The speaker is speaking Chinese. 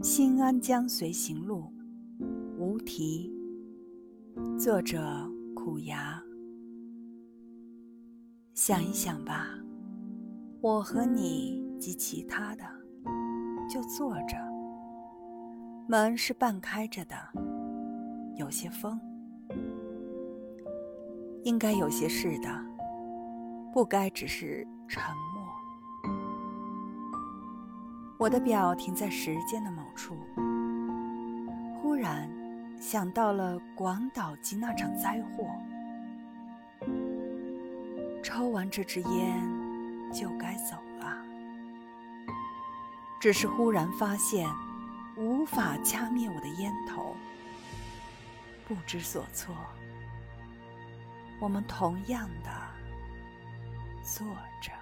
《新安江随行路》无题，作者苦牙。想一想吧，我和你及其他的，就坐着。门是半开着的，有些风，应该有些事的，不该只是沉默。我的表停在时间的某处，忽然想到了广岛及那场灾祸。抽完这支烟，就该走了。只是忽然发现，无法掐灭我的烟头，不知所措。我们同样的坐着。